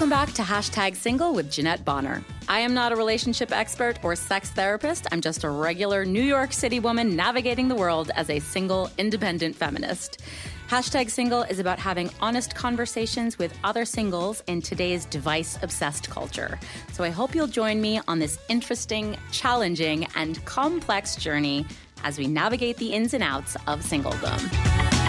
Welcome back to Hashtag Single with Jeanette Bonner. I am not a relationship expert or sex therapist. I'm just a regular New York City woman navigating the world as a single, independent feminist. Hashtag Single is about having honest conversations with other singles in today's device obsessed culture. So I hope you'll join me on this interesting, challenging, and complex journey as we navigate the ins and outs of singledom.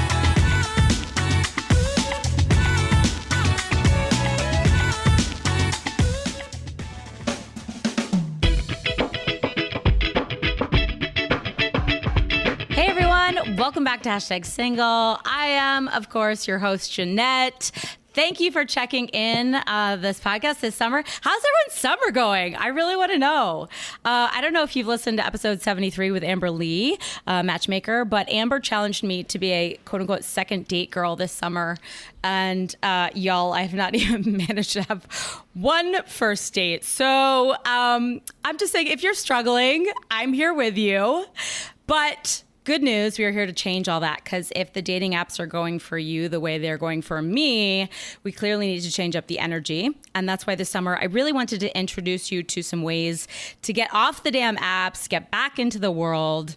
Welcome back to Hashtag Single. I am, of course, your host, Jeanette. Thank you for checking in uh, this podcast this summer. How's everyone's summer going? I really want to know. Uh, I don't know if you've listened to episode 73 with Amber Lee, uh, matchmaker, but Amber challenged me to be a quote unquote second date girl this summer. And uh, y'all, I have not even managed to have one first date. So um, I'm just saying, if you're struggling, I'm here with you. But good news we are here to change all that because if the dating apps are going for you the way they're going for me we clearly need to change up the energy and that's why this summer i really wanted to introduce you to some ways to get off the damn apps get back into the world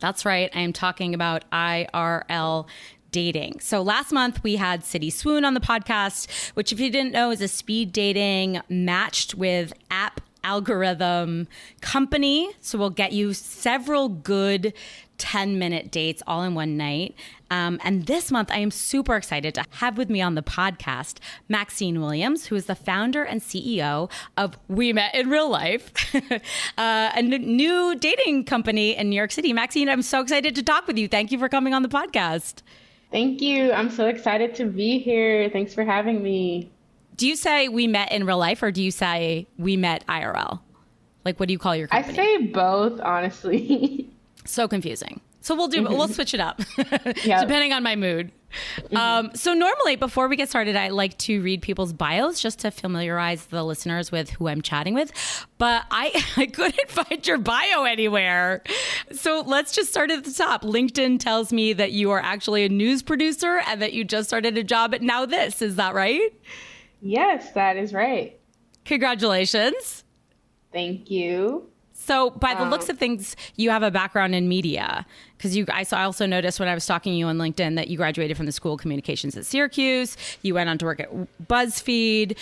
that's right i am talking about irl dating. So last month we had CitySwoon on the podcast, which if you didn't know is a speed dating matched with app algorithm company. So we'll get you several good 10 minute dates all in one night. Um, and this month, I am super excited to have with me on the podcast Maxine Williams, who is the founder and CEO of We Met in Real Life, uh, a new dating company in New York City. Maxine, I'm so excited to talk with you. Thank you for coming on the podcast. Thank you. I'm so excited to be here. Thanks for having me. Do you say we met in real life or do you say we met IRL? Like, what do you call your company? I say both, honestly. So confusing. So we'll do. Mm-hmm. We'll switch it up, yep. depending on my mood. Mm-hmm. Um, so normally, before we get started, I like to read people's bios just to familiarize the listeners with who I'm chatting with. But I, I couldn't find your bio anywhere. So let's just start at the top. LinkedIn tells me that you are actually a news producer and that you just started a job at NowThis. Is that right? Yes, that is right. Congratulations. Thank you. So, by the oh. looks of things, you have a background in media because you. I, saw, I also noticed when I was stalking you on LinkedIn that you graduated from the School of Communications at Syracuse. You went on to work at BuzzFeed.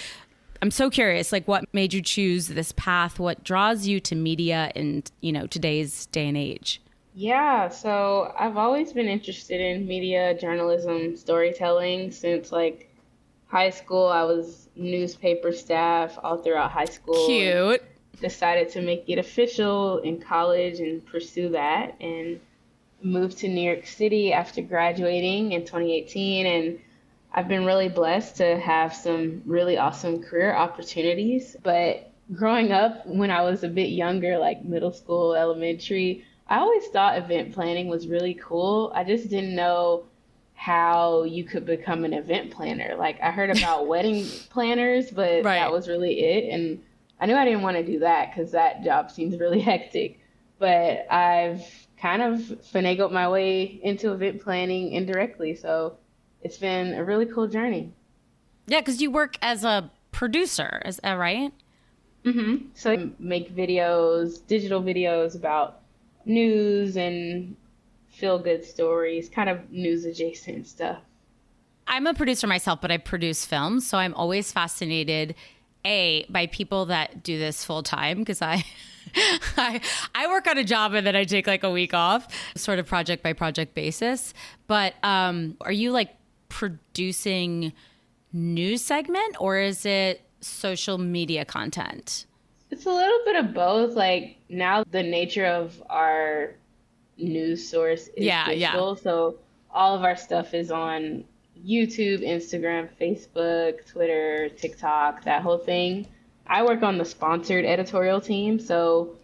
I'm so curious, like, what made you choose this path? What draws you to media in you know today's day and age? Yeah, so I've always been interested in media, journalism, storytelling since like high school. I was newspaper staff all throughout high school. Cute decided to make it official in college and pursue that and moved to New York City after graduating in 2018 and I've been really blessed to have some really awesome career opportunities. But growing up when I was a bit younger like middle school elementary I always thought event planning was really cool. I just didn't know how you could become an event planner. Like I heard about wedding planners but right. that was really it. And I knew I didn't want to do that because that job seems really hectic. But I've kind of finagled my way into event planning indirectly. So it's been a really cool journey. Yeah, because you work as a producer, is that right? Mm-hmm. So I make videos, digital videos about news and feel good stories, kind of news adjacent stuff. I'm a producer myself, but I produce films. So I'm always fascinated a by people that do this full time because I, I I work on a job and then I take like a week off, sort of project by project basis. But um, are you like producing news segment or is it social media content? It's a little bit of both. Like now, the nature of our news source is yeah, digital, yeah. so all of our stuff is on YouTube, Instagram, Facebook, Twitter, TikTok, that whole thing. I work on the sponsored editorial team, so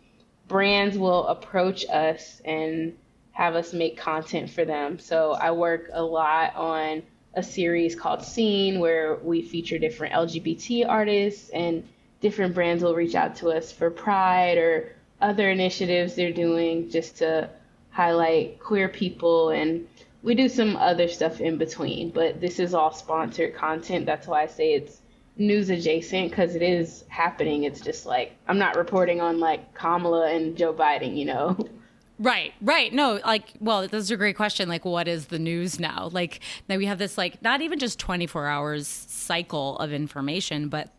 brands will approach us and have us make content for them. So I work a lot on a series called Scene where we feature different LGBT artists and different brands will reach out to us for Pride or other initiatives they're doing just to highlight queer people and we do some other stuff in between, but this is all sponsored content. That's why I say it's news adjacent because it is happening. It's just like I'm not reporting on like Kamala and Joe Biden, you know. Right, right. No, like, well, this is a great question. Like, what is the news now? Like, now we have this, like, not even just 24 hours cycle of information, but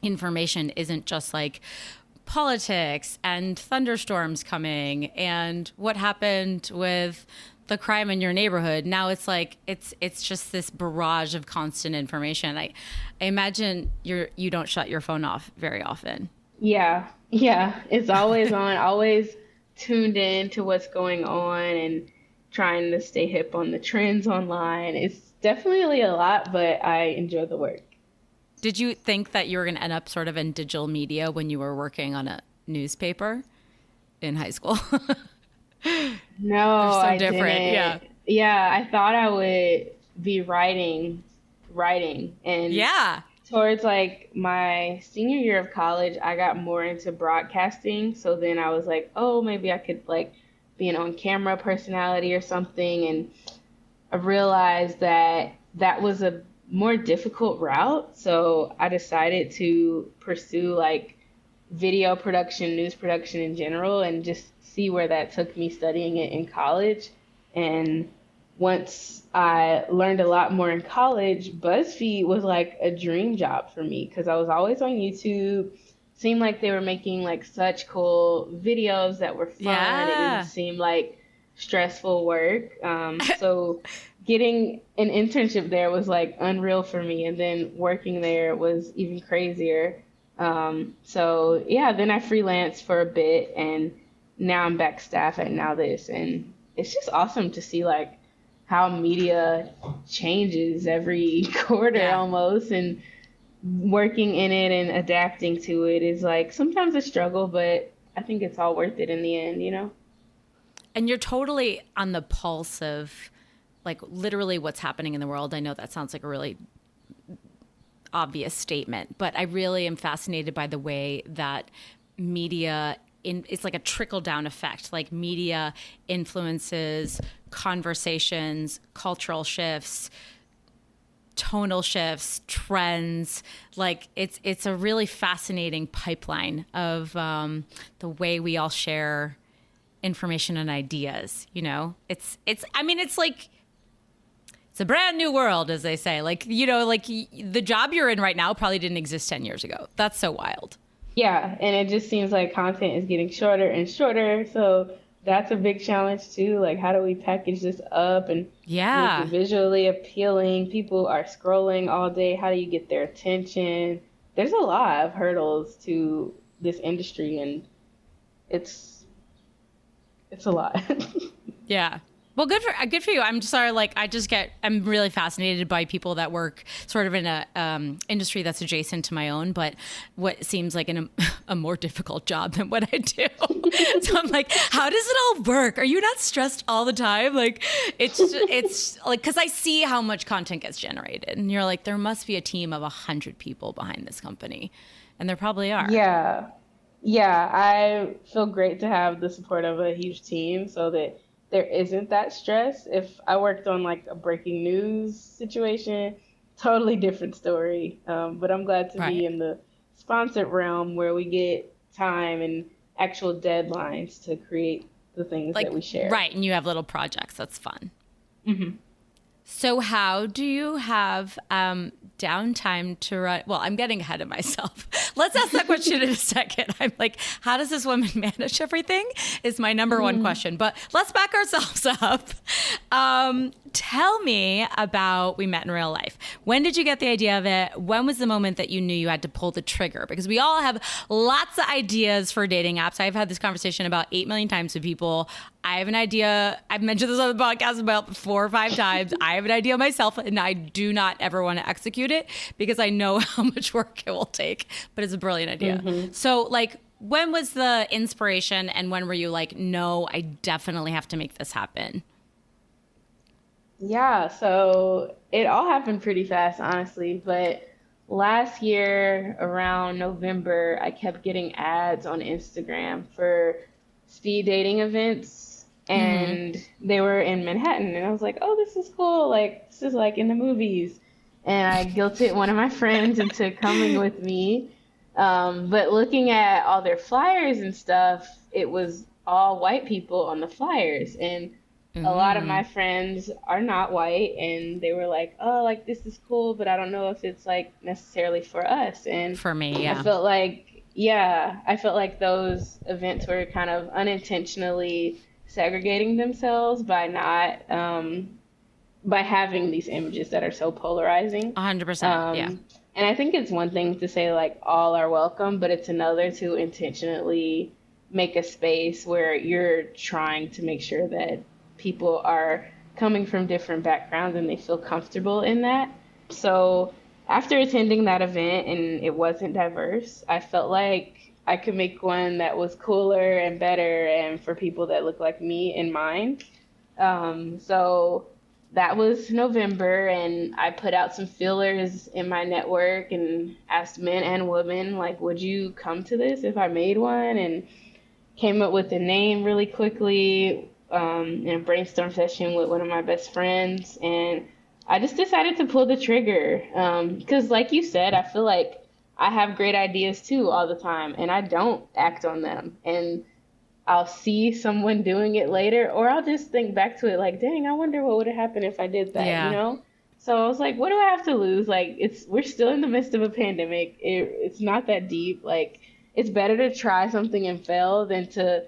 information isn't just like politics and thunderstorms coming and what happened with the crime in your neighborhood. Now it's like it's it's just this barrage of constant information. I, I imagine you're you don't shut your phone off very often. Yeah, yeah, it's always on, always tuned in to what's going on and trying to stay hip on the trends online. It's definitely a lot, but I enjoy the work. Did you think that you were going to end up sort of in digital media when you were working on a newspaper in high school? no, so I different. Didn't. Yeah, yeah. I thought I would be writing, writing, and yeah, towards like my senior year of college, I got more into broadcasting. So then I was like, oh, maybe I could like be an on camera personality or something. And I realized that that was a more difficult route. So I decided to pursue like video production, news production in general, and just see where that took me studying it in college. And once I learned a lot more in college, BuzzFeed was like a dream job for me because I was always on YouTube. Seemed like they were making like such cool videos that were fun. Yeah. It didn't seem like stressful work. Um, so getting an internship there was like unreal for me, and then working there was even crazier. Um, so yeah, then I freelanced for a bit, and now I'm back staff at NowThis, and it's just awesome to see like how media changes every quarter yeah. almost and working in it and adapting to it is like sometimes a struggle but i think it's all worth it in the end you know and you're totally on the pulse of like literally what's happening in the world i know that sounds like a really obvious statement but i really am fascinated by the way that media in, it's like a trickle down effect like media influences conversations cultural shifts tonal shifts trends. Like it's it's a really fascinating pipeline of um, the way we all share information and ideas you know? It's it's i mean it's like it's a brand new world as they say. Like you know like the job you're in right now probably didn't exist 10 years ago. That's so wild yeah, and it just seems like content is getting shorter and shorter. So that's a big challenge too. Like, how do we package this up and yeah, make it visually appealing? People are scrolling all day. How do you get their attention? There's a lot of hurdles to this industry, and it's it's a lot. yeah. Well, good for good for you. I'm sorry. Like, I just get I'm really fascinated by people that work sort of in a um, industry that's adjacent to my own, but what seems like an, a more difficult job than what I do. so I'm like, how does it all work? Are you not stressed all the time? Like, it's it's like because I see how much content gets generated, and you're like, there must be a team of a hundred people behind this company, and there probably are. Yeah, yeah. I feel great to have the support of a huge team, so that there isn't that stress. If I worked on like a breaking news situation, totally different story. Um, but I'm glad to right. be in the sponsored realm where we get time and actual deadlines to create the things like, that we share. Right, and you have little projects. That's fun. Mm-hmm. So, how do you have um, downtime to run? Well, I'm getting ahead of myself. Let's ask that question in a second. I'm like, how does this woman manage everything? Is my number one mm. question. But let's back ourselves up. Um, tell me about We Met in Real Life. When did you get the idea of it? When was the moment that you knew you had to pull the trigger? Because we all have lots of ideas for dating apps. I've had this conversation about 8 million times with people. I have an idea. I've mentioned this on the podcast about four or five times. I have an idea myself, and I do not ever want to execute it because I know how much work it will take. But it's a brilliant idea. Mm-hmm. So, like, when was the inspiration, and when were you like, no, I definitely have to make this happen? Yeah, so it all happened pretty fast, honestly. But last year, around November, I kept getting ads on Instagram for speed dating events, and mm-hmm. they were in Manhattan. And I was like, oh, this is cool. Like, this is like in the movies. and I guilted one of my friends into coming with me. Um, but looking at all their flyers and stuff, it was all white people on the flyers, and mm-hmm. a lot of my mm. friends are not white, and they were like, "Oh, like this is cool, but I don't know if it's like necessarily for us." And for me, yeah, I felt like, yeah, I felt like those events were kind of unintentionally segregating themselves by not um, by having these images that are so polarizing. 100%. Um, yeah. And I think it's one thing to say like all are welcome, but it's another to intentionally make a space where you're trying to make sure that people are coming from different backgrounds and they feel comfortable in that. So after attending that event and it wasn't diverse, I felt like I could make one that was cooler and better and for people that look like me in mind. Um, so that was November, and I put out some fillers in my network and asked men and women, like, would you come to this if I made one? And came up with a name really quickly um, in a brainstorm session with one of my best friends. And I just decided to pull the trigger. Because, um, like you said, I feel like I have great ideas too all the time, and I don't act on them. And I'll see someone doing it later, or I'll just think back to it like, dang, I wonder what would have happened if I did that, yeah. you know? So I was like, what do I have to lose? Like, it's we're still in the midst of a pandemic. It, it's not that deep. Like, it's better to try something and fail than to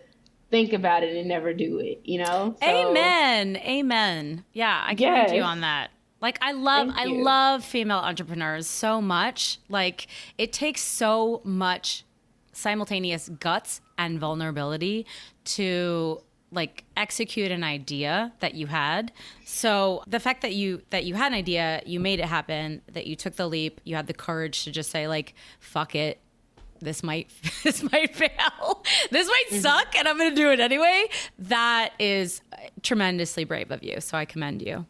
think about it and never do it. You know? So, Amen. Amen. Yeah, I commend yes. you on that. Like I love I love female entrepreneurs so much. Like it takes so much simultaneous guts and vulnerability to like execute an idea that you had. So the fact that you that you had an idea, you made it happen, that you took the leap, you had the courage to just say like fuck it. This might this might fail. This might mm-hmm. suck and I'm going to do it anyway. That is tremendously brave of you. So I commend you.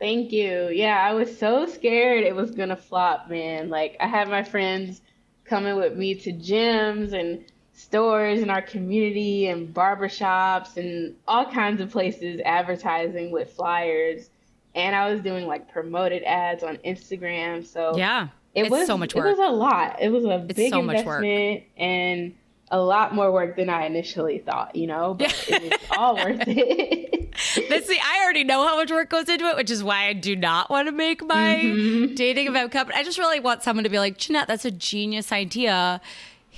Thank you. Yeah, I was so scared it was gonna flop, man. Like I had my friends coming with me to gyms and stores in our community and barbershops and all kinds of places advertising with flyers. And I was doing like promoted ads on Instagram. So yeah, it was so much work. It was a lot. It was a it's big so investment and a lot more work than I initially thought. You know, but it was all worth it. But see, I already know how much work goes into it, which is why I do not want to make my mm-hmm. dating event company. I just really want someone to be like, Jeanette, that's a genius idea.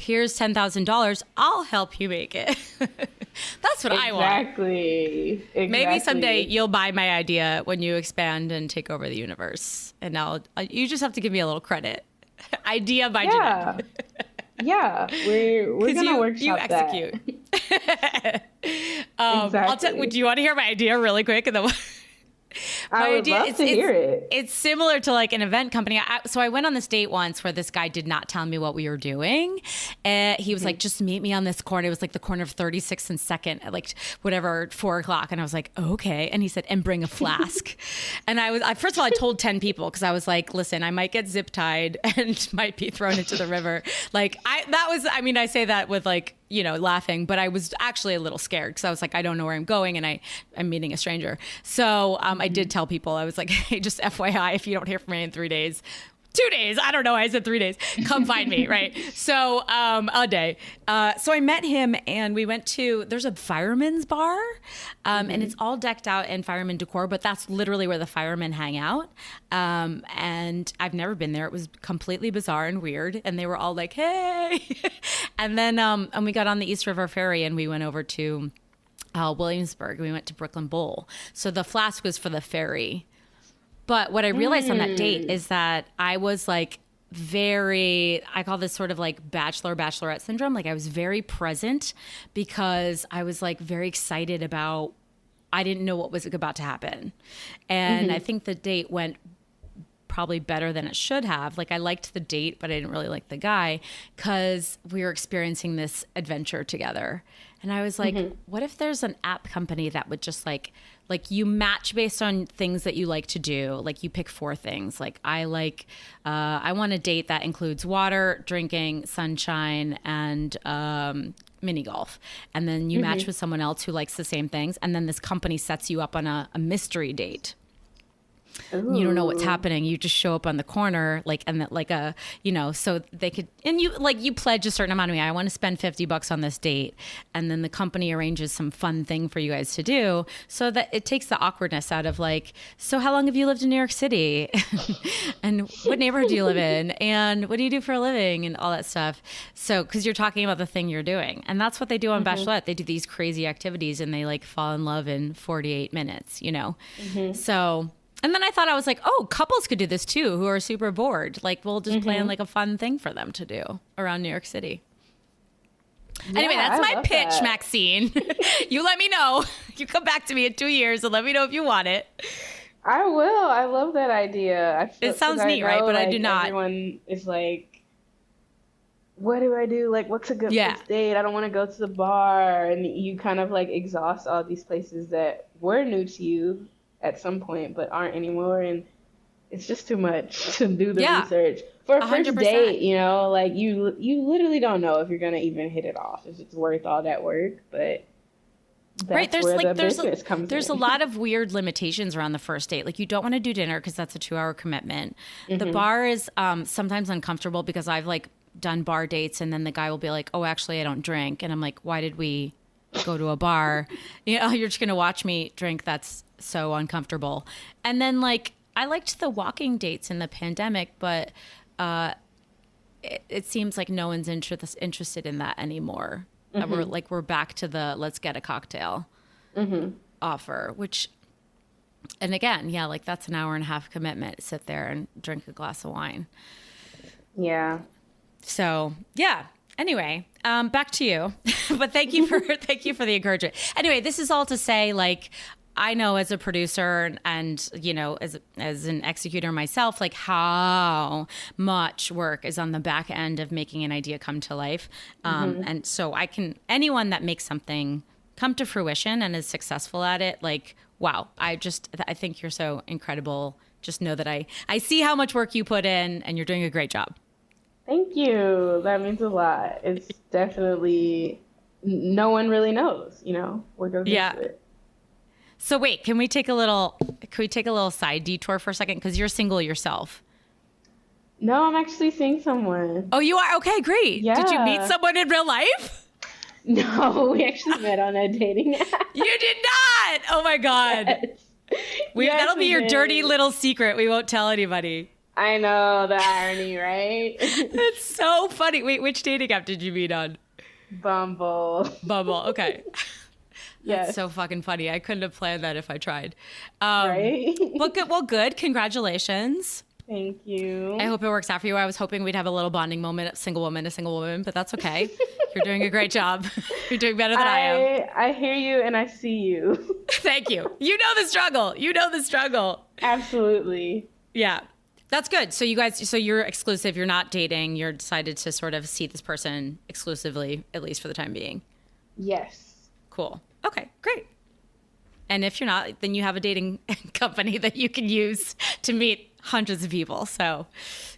Here's ten thousand dollars. I'll help you make it. that's what exactly. I want. Exactly. Maybe someday you'll buy my idea when you expand and take over the universe, and I'll. You just have to give me a little credit. idea by yeah. Yeah, we're we're gonna you, workshop you execute. um, exactly. I'll do you want to hear my idea really quick? And then I would idea, love to hear it. It's similar to like an event company. I, so I went on this date once where this guy did not tell me what we were doing. And he was mm-hmm. like, just meet me on this corner. It was like the corner of 36th and 2nd at like whatever, four o'clock. And I was like, okay. And he said, and bring a flask. and I was, I, first of all, I told 10 people because I was like, listen, I might get zip tied and might be thrown into the river. Like, I, that was, I mean, I say that with like, you know, laughing, but I was actually a little scared because I was like, I don't know where I'm going and I, I'm meeting a stranger. So um, I did tell people, I was like, hey, just FYI, if you don't hear from me in three days, two days. I don't know. I said three days. Come find me, right? So um, a day. Uh, so I met him, and we went to. There's a fireman's bar, um, mm-hmm. and it's all decked out in fireman decor. But that's literally where the firemen hang out. Um, and I've never been there. It was completely bizarre and weird. And they were all like, "Hey!" and then um, and we got on the East River Ferry, and we went over to. Uh, Williamsburg. We went to Brooklyn Bowl. So the flask was for the ferry but what I realized mm. on that date mm. is that I was like very I call this sort of like bachelor bachelorette syndrome. Like I was very present because I was like very excited about I didn't know what was about to happen. And mm-hmm. I think the date went probably better than it should have. Like I liked the date, but I didn't really like the guy cuz we were experiencing this adventure together. And I was like, mm-hmm. what if there's an app company that would just like like you match based on things that you like to do? Like you pick four things. Like i like uh, i want a date that includes water drinking sunshine and um, mini golf. And then you mm-hmm. match with someone else who likes the same things. And then this company sets you up on a, a mystery date Ooh. you don't know what's happening. You just show up on the corner, like and that like a you know, so they could and you like you pledge a certain amount of money. I want to spend fifty bucks on this date, and then the company arranges some fun thing for you guys to do, so that it takes the awkwardness out of like, so how long have you lived in New York City, and what neighborhood do you live in, and what do you do for a living, and all that stuff. So because you're talking about the thing you're doing, and that's what they do on mm-hmm. Bachelorette. They do these crazy activities, and they like fall in love in forty eight minutes. You know, mm-hmm. so and then I thought I was like, oh, couples could do this too who are super bored. Like we'll just mm-hmm. plan like a fun thing for them to do around New York City. Yeah, anyway, that's I my pitch, that. Maxine. you let me know. You come back to me in two years and let me know if you want it. I will. I love that idea. Feel, it sounds neat, know, right? But like, I do not. Everyone is like, what do I do? Like, what's a good yeah. date? I don't want to go to the bar. And you kind of like exhaust all these places that were new to you at some point, but aren't anymore. And it's just too much to do the yeah, research for a 100%. first date. You know, like you you literally don't know if you're gonna even hit it off. If it's worth all that work, but. right, there's like the there's a, there's in. a lot of weird limitations around the first date. Like you don't want to do dinner because that's a two hour commitment. Mm-hmm. The bar is um, sometimes uncomfortable because I've like done bar dates and then the guy will be like, "Oh, actually, I don't drink," and I'm like, "Why did we go to a bar? You know, you're just gonna watch me drink. That's so uncomfortable. And then like I liked the walking dates in the pandemic, but uh, it, it seems like no one's inter- interested in that anymore. Mm-hmm. We're like we're back to the let's get a cocktail mm-hmm. offer, which, and again, yeah, like that's an hour and a half commitment. Sit there and drink a glass of wine. Yeah. So yeah. Anyway, um, back to you. but thank you for thank you for the encouragement. Anyway, this is all to say, like, I know as a producer and you know as as an executor myself like how much work is on the back end of making an idea come to life. Um, mm-hmm. and so I can anyone that makes something come to fruition and is successful at it like wow I just I think you're so incredible. Just know that I I see how much work you put in and you're doing a great job. Thank you. That means a lot. It's definitely no one really knows you know what goes yeah. into it so wait, can we take a little can we take a little side detour for a second cuz you're single yourself? No, I'm actually seeing someone. Oh, you are? Okay, great. Yeah. Did you meet someone in real life? No, we actually met on a dating app. You did not. Oh my god. Yes. We yes, that'll be your did. dirty little secret. We won't tell anybody. I know the irony, right? it's so funny. Wait, which dating app did you meet on? Bumble. Bumble. Okay. That's so fucking funny. I couldn't have planned that if I tried. Um, right? well, good. Well, good. Congratulations. Thank you. I hope it works out for you. I was hoping we'd have a little bonding moment, of single woman to single woman, but that's okay. You're doing a great job. You're doing better than I, I am. I hear you and I see you. Thank you. You know the struggle. You know the struggle. Absolutely. Yeah. That's good. So you guys, so you're exclusive. You're not dating. You're decided to sort of see this person exclusively, at least for the time being. Yes. Cool. Okay, great. And if you're not, then you have a dating company that you can use to meet hundreds of people. So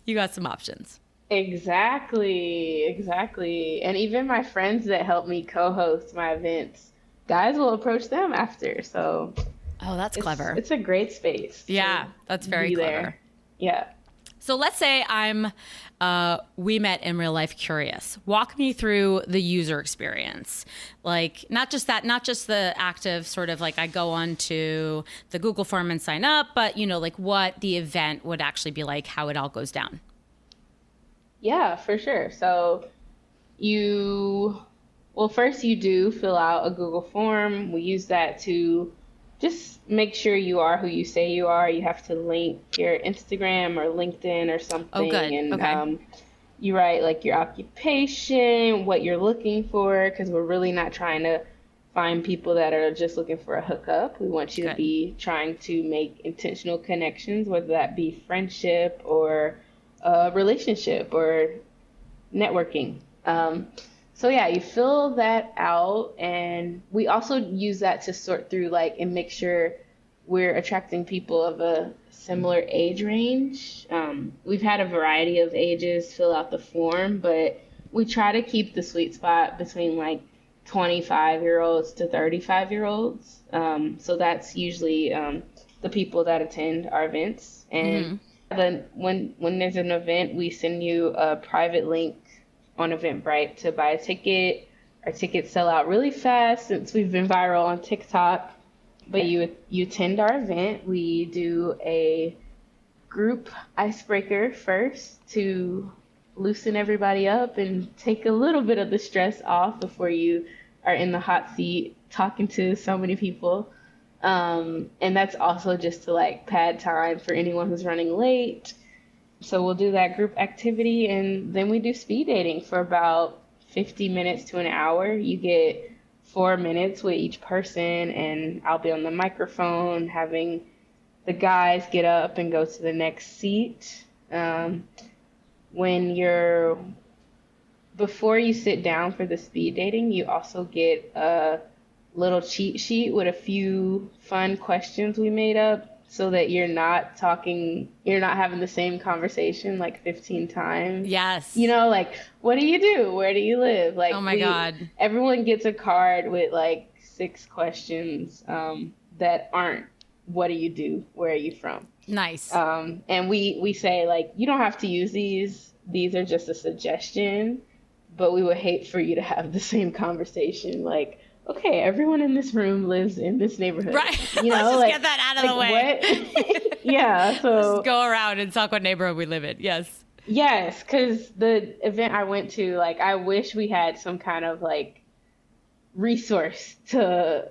you got some options. Exactly, exactly. And even my friends that help me co-host my events, guys will approach them after. So Oh, that's it's, clever. It's a great space. Yeah, that's very clever. There. Yeah. So let's say I'm uh, we met in real life curious. Walk me through the user experience. Like not just that, not just the active sort of like I go on to the Google form and sign up, but you know, like what the event would actually be like, how it all goes down. Yeah, for sure. So you well first you do fill out a Google form. We use that to just make sure you are who you say you are. You have to link your Instagram or LinkedIn or something. Oh, good. And okay. um, you write like your occupation, what you're looking for, because we're really not trying to find people that are just looking for a hookup. We want you good. to be trying to make intentional connections, whether that be friendship or a relationship or networking. Um, so yeah, you fill that out, and we also use that to sort through like and make sure we're attracting people of a similar age range. Um, we've had a variety of ages fill out the form, but we try to keep the sweet spot between like 25 year olds to 35 year olds. Um, so that's usually um, the people that attend our events. And mm-hmm. then when when there's an event, we send you a private link on Eventbrite to buy a ticket. Our tickets sell out really fast since we've been viral on TikTok. But you you attend our event. We do a group icebreaker first to loosen everybody up and take a little bit of the stress off before you are in the hot seat talking to so many people. Um, and that's also just to like pad time for anyone who's running late. So we'll do that group activity and then we do speed dating for about 50 minutes to an hour. You get four minutes with each person, and I'll be on the microphone having the guys get up and go to the next seat. Um, when you're before you sit down for the speed dating, you also get a little cheat sheet with a few fun questions we made up so that you're not talking you're not having the same conversation like 15 times? Yes. You know like what do you do? Where do you live? Like oh my we, god. everyone gets a card with like six questions um, that aren't what do you do? Where are you from? Nice. Um, and we we say like you don't have to use these. These are just a suggestion but we would hate for you to have the same conversation. Like okay, everyone in this room lives in this neighborhood. Right. You know, like, get that out of like, the way. yeah. So Just go around and talk what neighborhood we live in. Yes. Yes, because the event I went to, like, I wish we had some kind of like resource to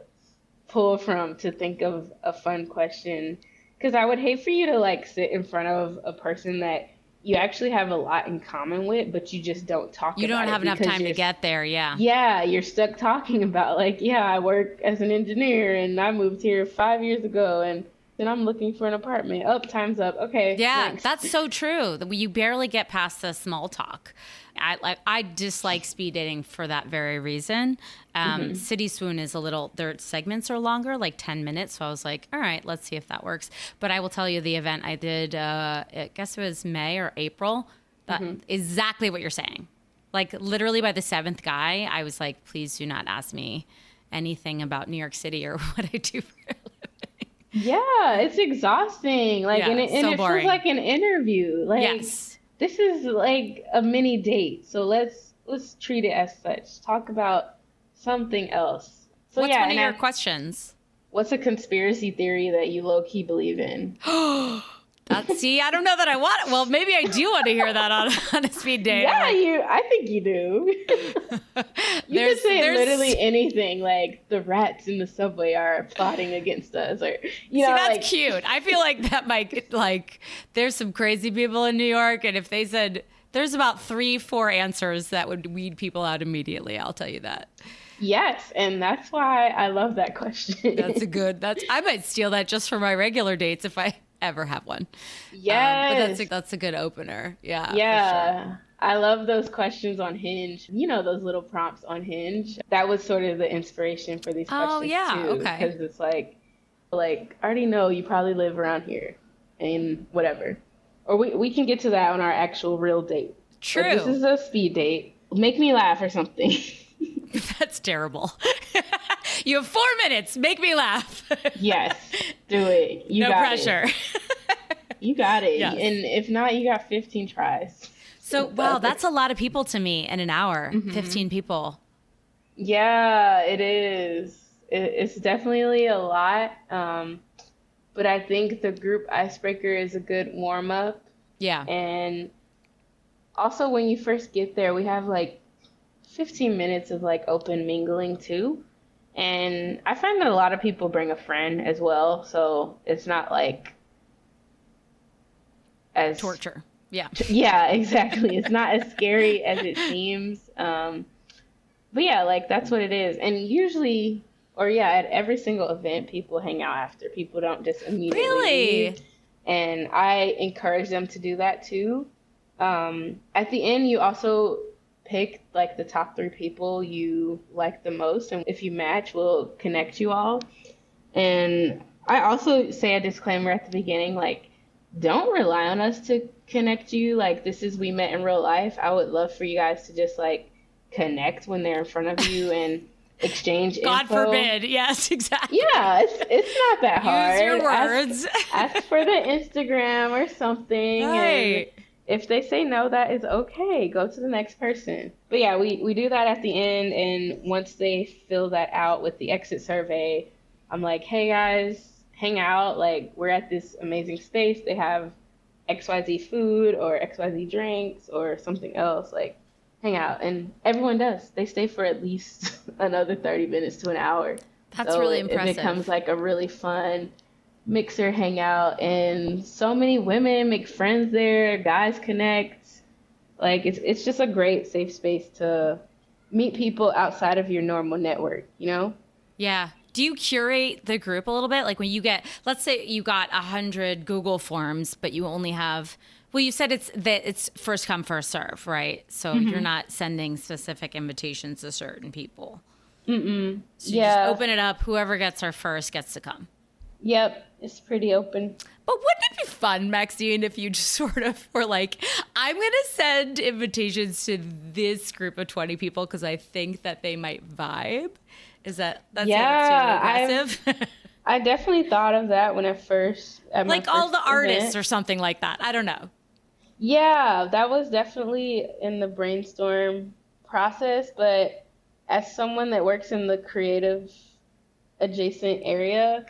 pull from to think of a fun question. Because I would hate for you to like sit in front of a person that you actually have a lot in common with, but you just don't talk. You don't have enough time to get there. Yeah. Yeah, you're stuck talking about like, yeah, I work as an engineer and I moved here five years ago and then I'm looking for an apartment. Up, oh, time's up. Okay. Yeah, next. that's so true. You barely get past the small talk. I like I dislike speed dating for that very reason. Um, mm-hmm. CitySwoon is a little their segments are longer, like ten minutes. So I was like, all right, let's see if that works. But I will tell you the event I did. Uh, I guess it was May or April. That mm-hmm. exactly what you're saying. Like literally by the seventh guy, I was like, please do not ask me anything about New York City or what I do for a living. Yeah, it's exhausting. Like, yeah, and it, and so it feels like an interview. Like, yes this is like a mini date. So let's let's treat it as such. Talk about something else. So What's yeah, one of your I, questions? What's a conspiracy theory that you low key believe in? That's, see, I don't know that I want. Well, maybe I do want to hear that on, on a speed date. Yeah, you. I think you do. you can say there's... literally anything, like the rats in the subway are plotting against us, or you know, see, that's like... cute. I feel like that might like. There's some crazy people in New York, and if they said there's about three, four answers that would weed people out immediately, I'll tell you that. Yes, and that's why I love that question. that's a good. That's I might steal that just for my regular dates if I ever have one. Yeah, um, that's a, that's a good opener. Yeah. Yeah. Sure. I love those questions on Hinge. You know those little prompts on Hinge. That was sort of the inspiration for these questions oh, yeah. too. Okay. Because it's like, like I already know you probably live around here, and whatever. Or we we can get to that on our actual real date. True. This is a speed date. Make me laugh or something. That's terrible. you have four minutes. Make me laugh. yes, do it. You no pressure. It. You got it. Yes. And if not, you got 15 tries. So, wow, that's a lot of people to me in an hour. Mm-hmm. 15 people. Yeah, it is. it's definitely a lot. Um, but I think the group icebreaker is a good warm up. Yeah. And also, when you first get there, we have like 15 minutes of like open mingling too. And I find that a lot of people bring a friend as well. So it's not like as torture. Yeah. Yeah, exactly. it's not as scary as it seems. Um, but yeah, like that's what it is. And usually, or yeah, at every single event, people hang out after. People don't just immediately. Really? Leave. And I encourage them to do that too. Um, at the end, you also pick like the top three people you like the most, and if you match, we'll connect you all. And I also say a disclaimer at the beginning, like don't rely on us to connect you. Like this is we met in real life. I would love for you guys to just like connect when they're in front of you and exchange God info. forbid. Yes, exactly. Yeah, it's it's not that hard. Use your words. Ask, ask for the Instagram or something. Right. If they say no, that is okay. Go to the next person. But yeah, we, we do that at the end. And once they fill that out with the exit survey, I'm like, hey guys, hang out. Like, we're at this amazing space. They have XYZ food or XYZ drinks or something else. Like, hang out. And everyone does. They stay for at least another 30 minutes to an hour. That's So really it- impressive. It becomes like a really fun mixer hangout, and so many women make friends there. Guys connect. Like it's it's just a great safe space to meet people outside of your normal network. You know? Yeah. Do you curate the group a little bit? Like when you get, let's say you got a hundred Google forms, but you only have. Well, you said it's that it's first come first serve, right? So Mm-hmm. you're not sending specific invitations to certain people. Mm-mm. So you yeah. just open it up. Whoever gets there first gets to come. Yep. It's pretty open. But wouldn't it be fun, Maxine, if you just sort of were like, I'm going to send invitations to this group of 20 people because I think that they might vibe? Is that that's Yeah, aggressive? I definitely thought of that when I first like all first the artists event. or something like that. I don't know. Yeah, that was definitely in the brainstorm process, but as someone that works in the creative adjacent area,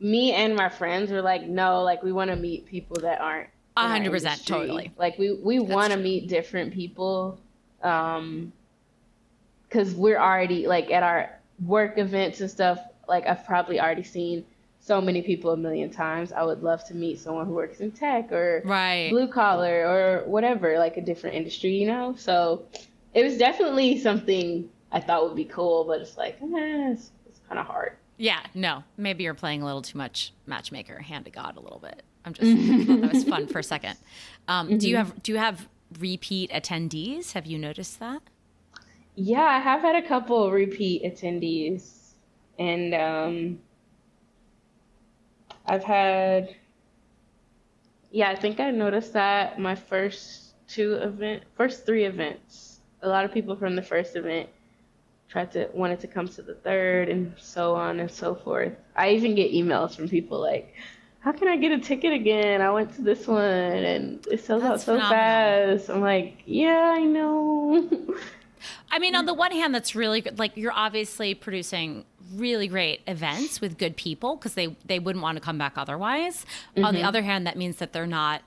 me and my friends were like, no, like we want to meet people that aren't. A hundred percent, totally. Like we we want to meet different people, um, because we're already like at our work events and stuff. Like I've probably already seen so many people a million times. I would love to meet someone who works in tech or Right. blue collar or whatever, like a different industry, you know? So it was definitely something I thought would be cool, but it's like, eh, it's, it's kind of hard. Yeah, no. Maybe you're playing a little too much matchmaker, hand to God a little bit. I'm just that was fun for a second. Um, Do you Mm-hmm. have do you have repeat attendees? Have you noticed that? Yeah, I have had a couple repeat attendees, and um, I've had, yeah, I think I noticed that my first two event, first three events, a lot of people from the first event tried to wanted to come to the third, and so on and so forth. I even get emails from people like. How can I get a ticket again? I went to this one and it sells out so phenomenal. fast. I'm like, yeah, I know. I mean, on the one hand, that's really good. Like you're obviously producing really great events with good people because they they wouldn't want to come back otherwise. On the mm-hmm. other hand, that means that they're not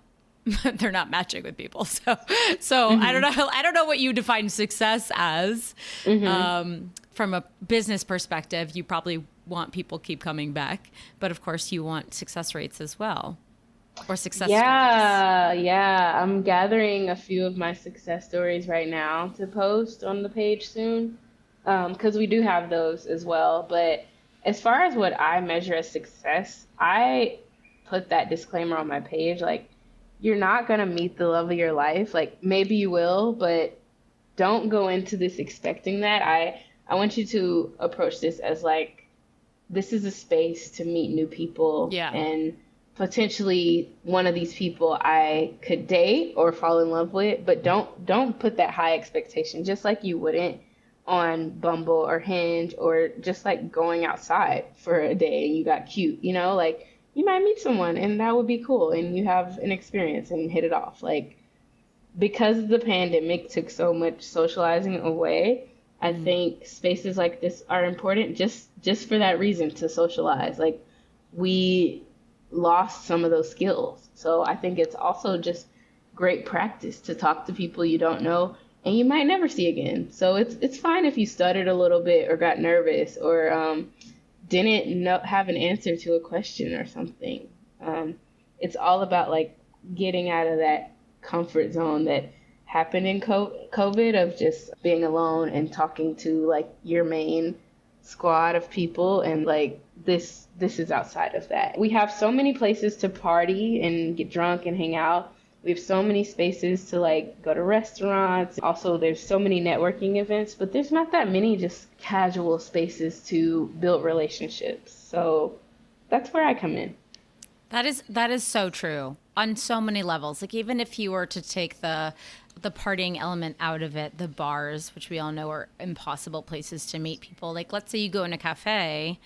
they're not matching with people. So so I don't mm-hmm. know I don't know what you define success as. Mm-hmm. Um, from a business perspective, you probably want people keep coming back, but of course, you want success rates as well, or success. stories. Yeah, yeah. I'm gathering a few of my success stories right now to post on the page soon, um, because we do have those as well. But as far as what I measure as success, I put that disclaimer on my page. Like, you're not gonna meet the love of your life. Like, maybe you will, but don't go into this expecting that. I I want you to approach this as like, this is a space to meet new people. Yeah. And potentially one of these people I could date or fall in love with, but don't don't put that high expectation just like you wouldn't on Bumble or Hinge or just like going outside for a day and you got cute, you know, like you might meet someone and that would be cool and you have an experience and hit it off. Like because the pandemic took so much socializing away, I think spaces like this are important just just for that reason to socialize. Like we lost some of those skills. So I think it's also just great practice to talk to people you don't know and you might never see again. So it's it's fine if you stuttered a little bit or got nervous or um, didn't know have an answer to a question or something. Um, it's all about like getting out of that comfort zone that happened in COVID of just being alone and talking to like your main squad of people and like this this is outside of that. We have so many places to party and get drunk and hang out. We have so many spaces to like go to restaurants. Also, there's so many networking events, but there's not that many just casual spaces to build relationships. So that's where I come in. That is that is so true on so many levels. Like even if you were to take the the partying element out of it, the bars, which we all know are impossible places to meet people. Like let's say you go in a cafe,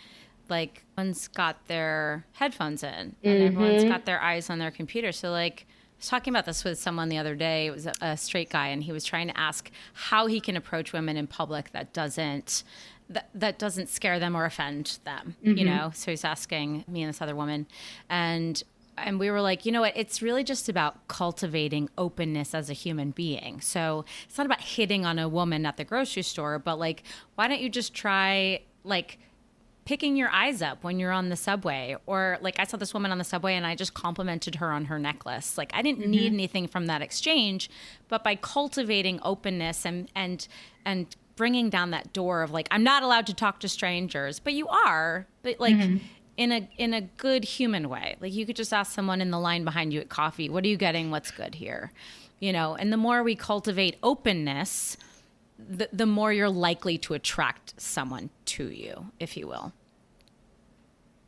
like one's got their headphones in and mm-hmm. everyone's got their eyes on their computer. So like talking about this with someone the other day. It was a, a straight guy, and he was trying to ask how he can approach women in public that doesn't that, that doesn't scare them or offend them, mm-hmm. you know? So he's asking me and this other woman. And and we were like, you know what? It's really just about cultivating openness as a human being. So it's not about hitting on a woman at the grocery store, but like, why don't you just try like picking your eyes up when you're on the subway or like i saw this woman on the subway and i just complimented her on her necklace like i didn't mm-hmm. need anything from that exchange but by cultivating openness and and and bringing down that door of like I'm not allowed to talk to strangers, but you are, but like mm-hmm. in a in a good human way. Like you could just ask someone in the line behind you at coffee, "What are you getting? What's good here?" You know, and the more we cultivate openness, the the more you're likely to attract someone to you, if you will.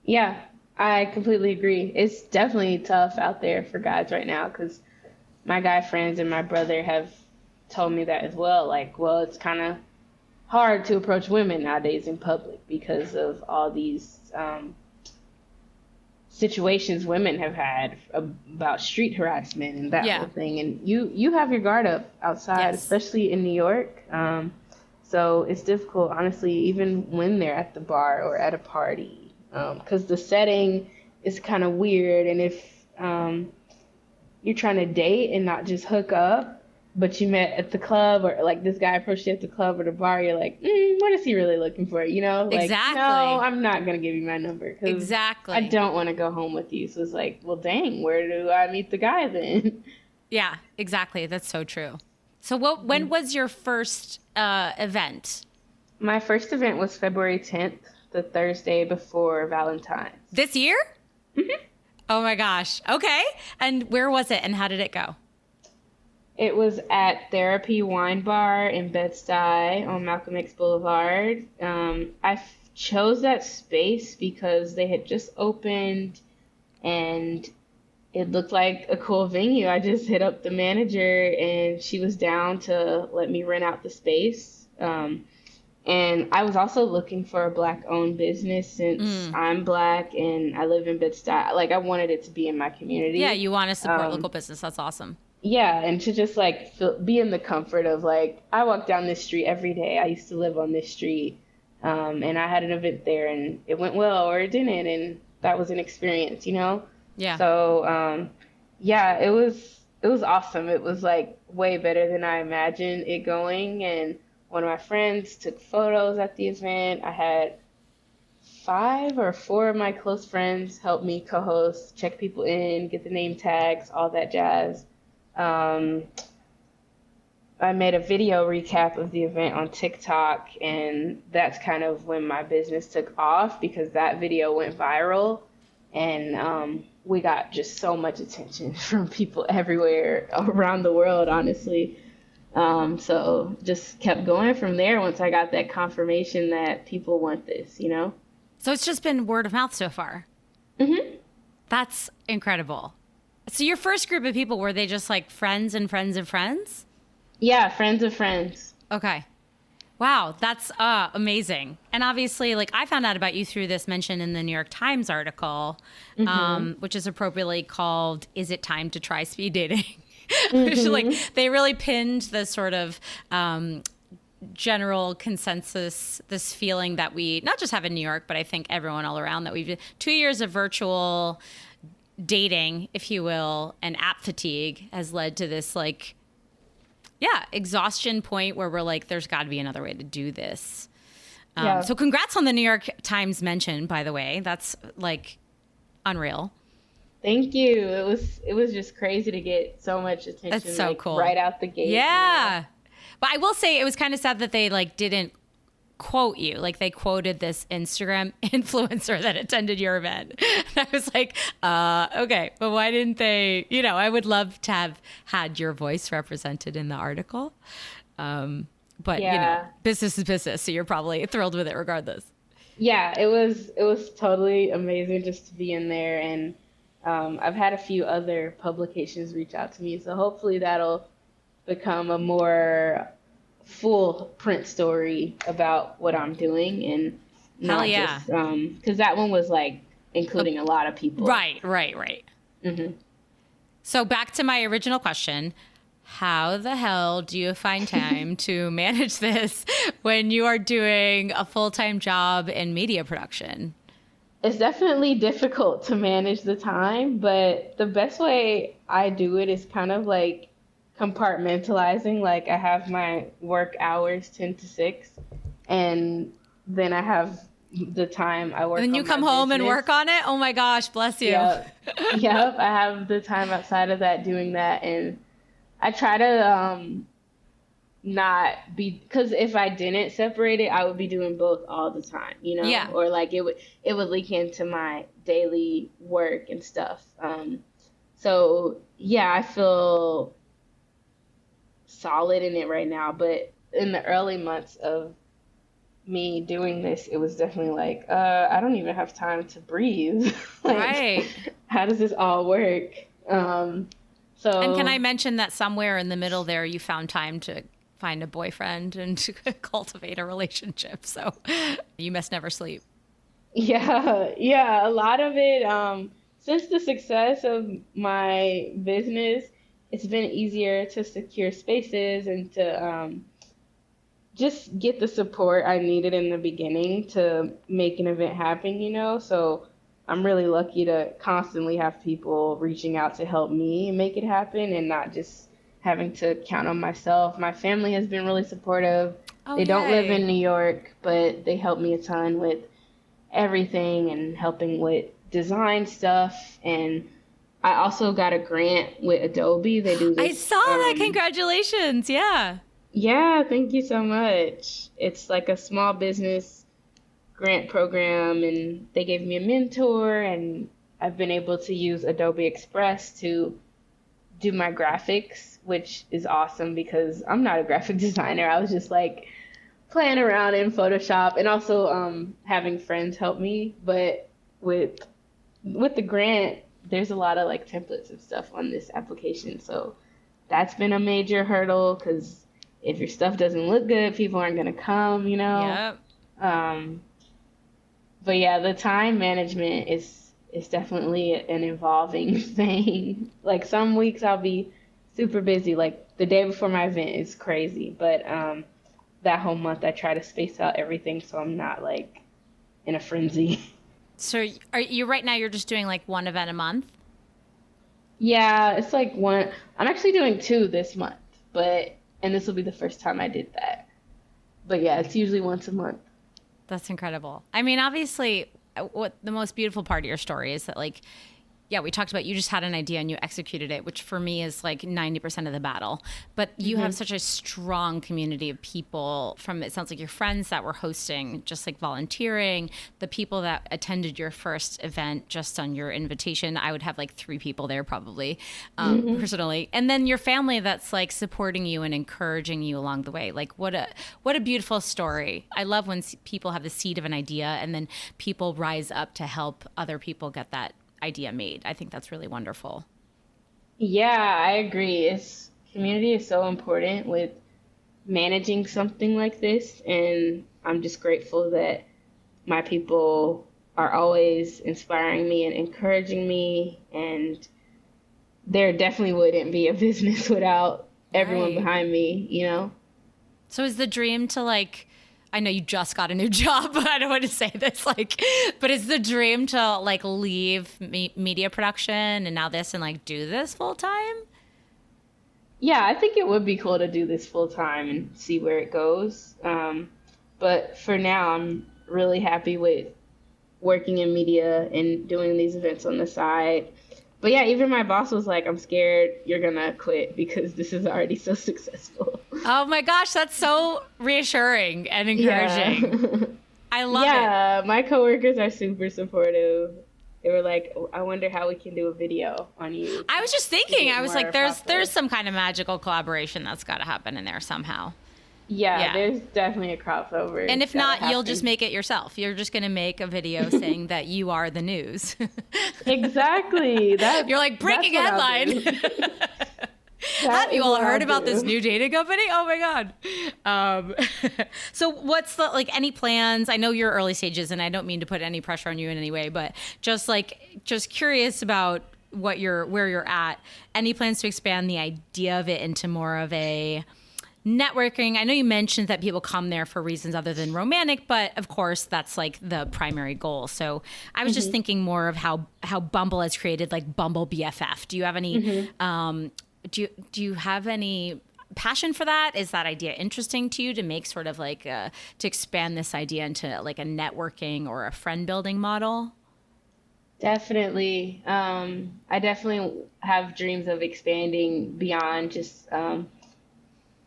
Yeah, I completely agree. It's definitely tough out there for guys right now cuz my guy friends and my brother have told me that as well. Like, well, it's kind of hard to approach women nowadays in public because of all these um, situations women have had about street harassment and that yeah. whole thing. And you you have your guard up outside, yes. especially in New York. Um, so it's difficult, honestly, even when they're at the bar or at a party, because um, the setting is kind of weird. And if um, you're trying to date and not just hook up, but you met at the club or like this guy approached you at the club or the bar, you're like, mm, what is he really looking for? You know, like, exactly. no, I'm not gonna give you my number. exactly. I don't want to go home with you. So it's like, well, dang, where do I meet the guy then? Yeah, exactly. That's so true. So what? When mm. was your first uh, event? My first event was February 10th, the Thursday before Valentine's. This year? Mm-hmm. Oh my gosh. Okay. And where was it and how did it go? It was at Therapy Wine Bar in Bed-Stuy on Malcolm X Boulevard. Um, I f- chose that space because they had just opened and it looked like a cool venue. I just hit up the manager and she was down to let me rent out the space. Um, and I was also looking for a black owned business since mm. I'm black and I live in Bed-Stuy. Like I wanted it to be in my community. Yeah, you want to support um, local business. That's awesome yeah and to just like feel, be in the comfort of like i walk down this street every day. I used to live on this street um, and i had an event there and it went well or it didn't and that was an experience you know? Yeah. So um, yeah it was it was awesome. It was like way better than i imagined it going and one of my friends took photos at the event. I had five or four of my close friends help me co-host check people in get the name tags all that jazz um, I made a video recap of the event on TikTok, and that's kind of when my business took off because that video went viral, and um, we got just so much attention from people everywhere around the world, honestly. Um, so just kept going from there once I got that confirmation that people want this, you know? So it's just been word of mouth so far. Mm-hmm. That's incredible. So your first group of people were they just like friends and friends of friends? Yeah, friends of friends. Okay. Wow, that's uh, amazing. And obviously, like I found out about you through this mention in the New York Times article, mm-hmm. um, which is appropriately called "Is it time to try speed dating?" mm-hmm. like they really pinned the sort of um, general consensus, this feeling that we not just have in New York, but I think everyone all around that we've two years of virtual dating, if you will, and app fatigue has led to this like yeah, exhaustion point where we're like, there's got to be another way to do this. Um, yeah. So, congrats on the New York Times mention, by the way. That's like unreal. Thank you. It was it was just crazy to get so much attention. That's so like, cool. Right out the gate. Yeah. You know? But I will say it was kind of sad that they like didn't quote you. Like they quoted this Instagram influencer that attended your event. And I was like, uh, okay, but why didn't they? You know, I would love to have had your voice represented in the article. Um, but yeah. you know, business is business, so you're probably thrilled with it regardless. Yeah, it was it was totally amazing just to be in there and um, I've had a few other publications reach out to me, so hopefully that'll become a more full print story about what I'm doing and not Hell yeah. just um because that one was like including a lot of people. Right, right, right. hmm So back to my original question. How the hell do you find time to manage this when you are doing a full time job in media production? It's definitely difficult to manage the time, but the best way I do it is kind of like compartmentalizing. Like I have my work hours 10 to 6, and then I have the time I work And then you come home and work on it? Oh my gosh, bless you. Yep. yep. I have the time outside of that doing that, and I try to um not be because if I didn't separate it, I would be doing both all the time, you know. Yeah. Or like it would it would leak into my daily work and stuff. Um, so yeah, I feel solid in it right now, but in the early months of me doing this, it was definitely like, uh, I don't even have time to breathe. like, Right. How does this all work? Um, so And can I mention that somewhere in the middle there you found time to find a boyfriend and to cultivate a relationship. So you must never sleep. Yeah, yeah, a lot of it. Um, since the success of my business, it's been easier to secure spaces and to um, just get the support I needed in the beginning to make an event happen, you know? So I'm really lucky to constantly have people reaching out to help me make it happen and not just having to count on myself. My family has been really supportive. Oh, they don't live in New York, but they help me a ton with everything and helping with design stuff and I also got a grant with Adobe. They do this I saw that. um, Congratulations. Yeah. yeah, thank you so much. It's like a small business grant program, and they gave me a mentor, and I've been able to use Adobe Express to do my graphics, which is awesome because I'm not a graphic designer. I was just like playing around in Photoshop and also um, having friends help me. But with with the grant, there's a lot of like templates and stuff on this application, so that's been a major hurdle because if your stuff doesn't look good, people aren't gonna come, you know. Yep. Um, but yeah, the time management is is definitely an evolving thing. like some weeks I'll be super busy. Like the day before my event is crazy, but um, that whole month I try to space out everything so I'm not like in a frenzy. So are you right now? You're just doing like one event a month. yeah, it's like one. I'm actually doing two this month, but and this will be the first time I did that. But yeah, it's usually once a month. That's incredible. I mean, obviously, uh, what the most beautiful part of your story is that, like, yeah, we talked about you just had an idea and you executed it, which for me is like 90% of the battle. But you have such a strong community of people from it sounds like your friends that were hosting, just like volunteering, the people that attended your first event just on your invitation. I would have like three people there probably um, personally. And then your family that's like supporting you and encouraging you along the way. Like what a what a beautiful story. I love when people have the seed of an idea and then people rise up to help other people get that idea made. I think that's really wonderful. Yeah, I agree. It's community is so important with managing something like this, and I'm just grateful that my people are always inspiring me and encouraging me, and there definitely wouldn't be a business without everyone Right. behind me, you know? So is the dream to like I know you just got a new job, but I don't want to say this like but is the dream to like leave me- media production and now this and like do this full time? Yeah, I think it would be cool to do this full time and see where it goes. Um, but for now, I'm really happy with working in media and doing these events on the side. But yeah, even my boss was like, I'm scared you're gonna quit because this is already so successful. Oh my gosh, that's so reassuring and encouraging. I love it. yeah, my coworkers are super supportive. They were like, I wonder how we can do a video on you. I was just thinking, I was like there's popular. there's some kind of magical collaboration that's got to happen in there somehow. Yeah, yeah, there's definitely a crossover. And if not, you'll just make it yourself. You're just going to make a video saying that you are the news. exactly. That, You're like breaking headline. Have you all heard about this new dating company? Oh my god! Um, so, what's the like any plans? I know you're early stages, and I don't mean to put any pressure on you in any way, but just like just curious about what you're where you're at. Any plans to expand the idea of it into more of a networking. I know you mentioned that people come there for reasons other than romantic, but of course that's like the primary goal. So I was mm-hmm. just thinking more of how how Bumble has created like Bumble BFF. Do you have any mm-hmm. um, do you do you have any passion for that? Is that idea interesting to you to make sort of like a, to expand this idea into like a networking or a friend building model? Definitely. Um, I definitely have dreams of expanding beyond just um,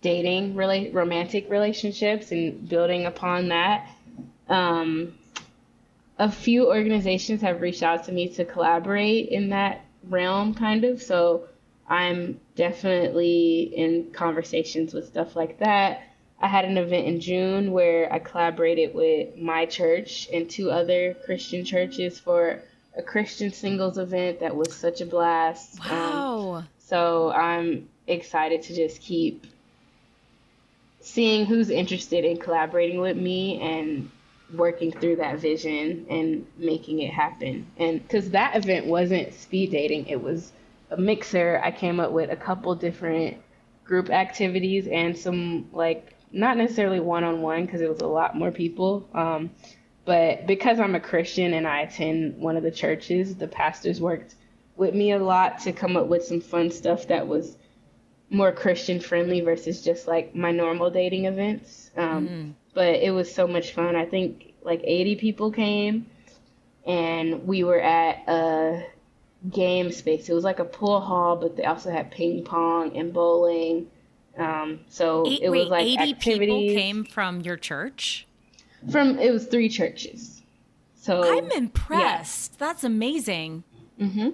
dating, really romantic relationships, and building upon that. Um, a few organizations have reached out to me to collaborate in that realm, kind of. So I'm definitely in conversations with stuff like that. I had an event in June where I collaborated with my church and two other Christian churches for a Christian singles event that was such a blast. Um, wow. Um, so I'm excited to just keep seeing who's interested in collaborating with me and working through that vision and making it happen. And because that event wasn't speed dating, it was a mixer, I came up with a couple different group activities and some like not necessarily one on one because it was a lot more people. Um, but because I'm a Christian and I attend one of the churches, the pastors worked with me a lot to come up with some fun stuff that was more Christian friendly versus just like my normal dating events. Um, mm. But it was so much fun. I think like 80 people came and we were at a game space. It was like a pool hall, but they also had ping pong and bowling. Um, so Eight, it was wait, like 80 activities. people came from your church? From it was three churches. So I'm impressed. Yeah. That's amazing. Mm-hmm.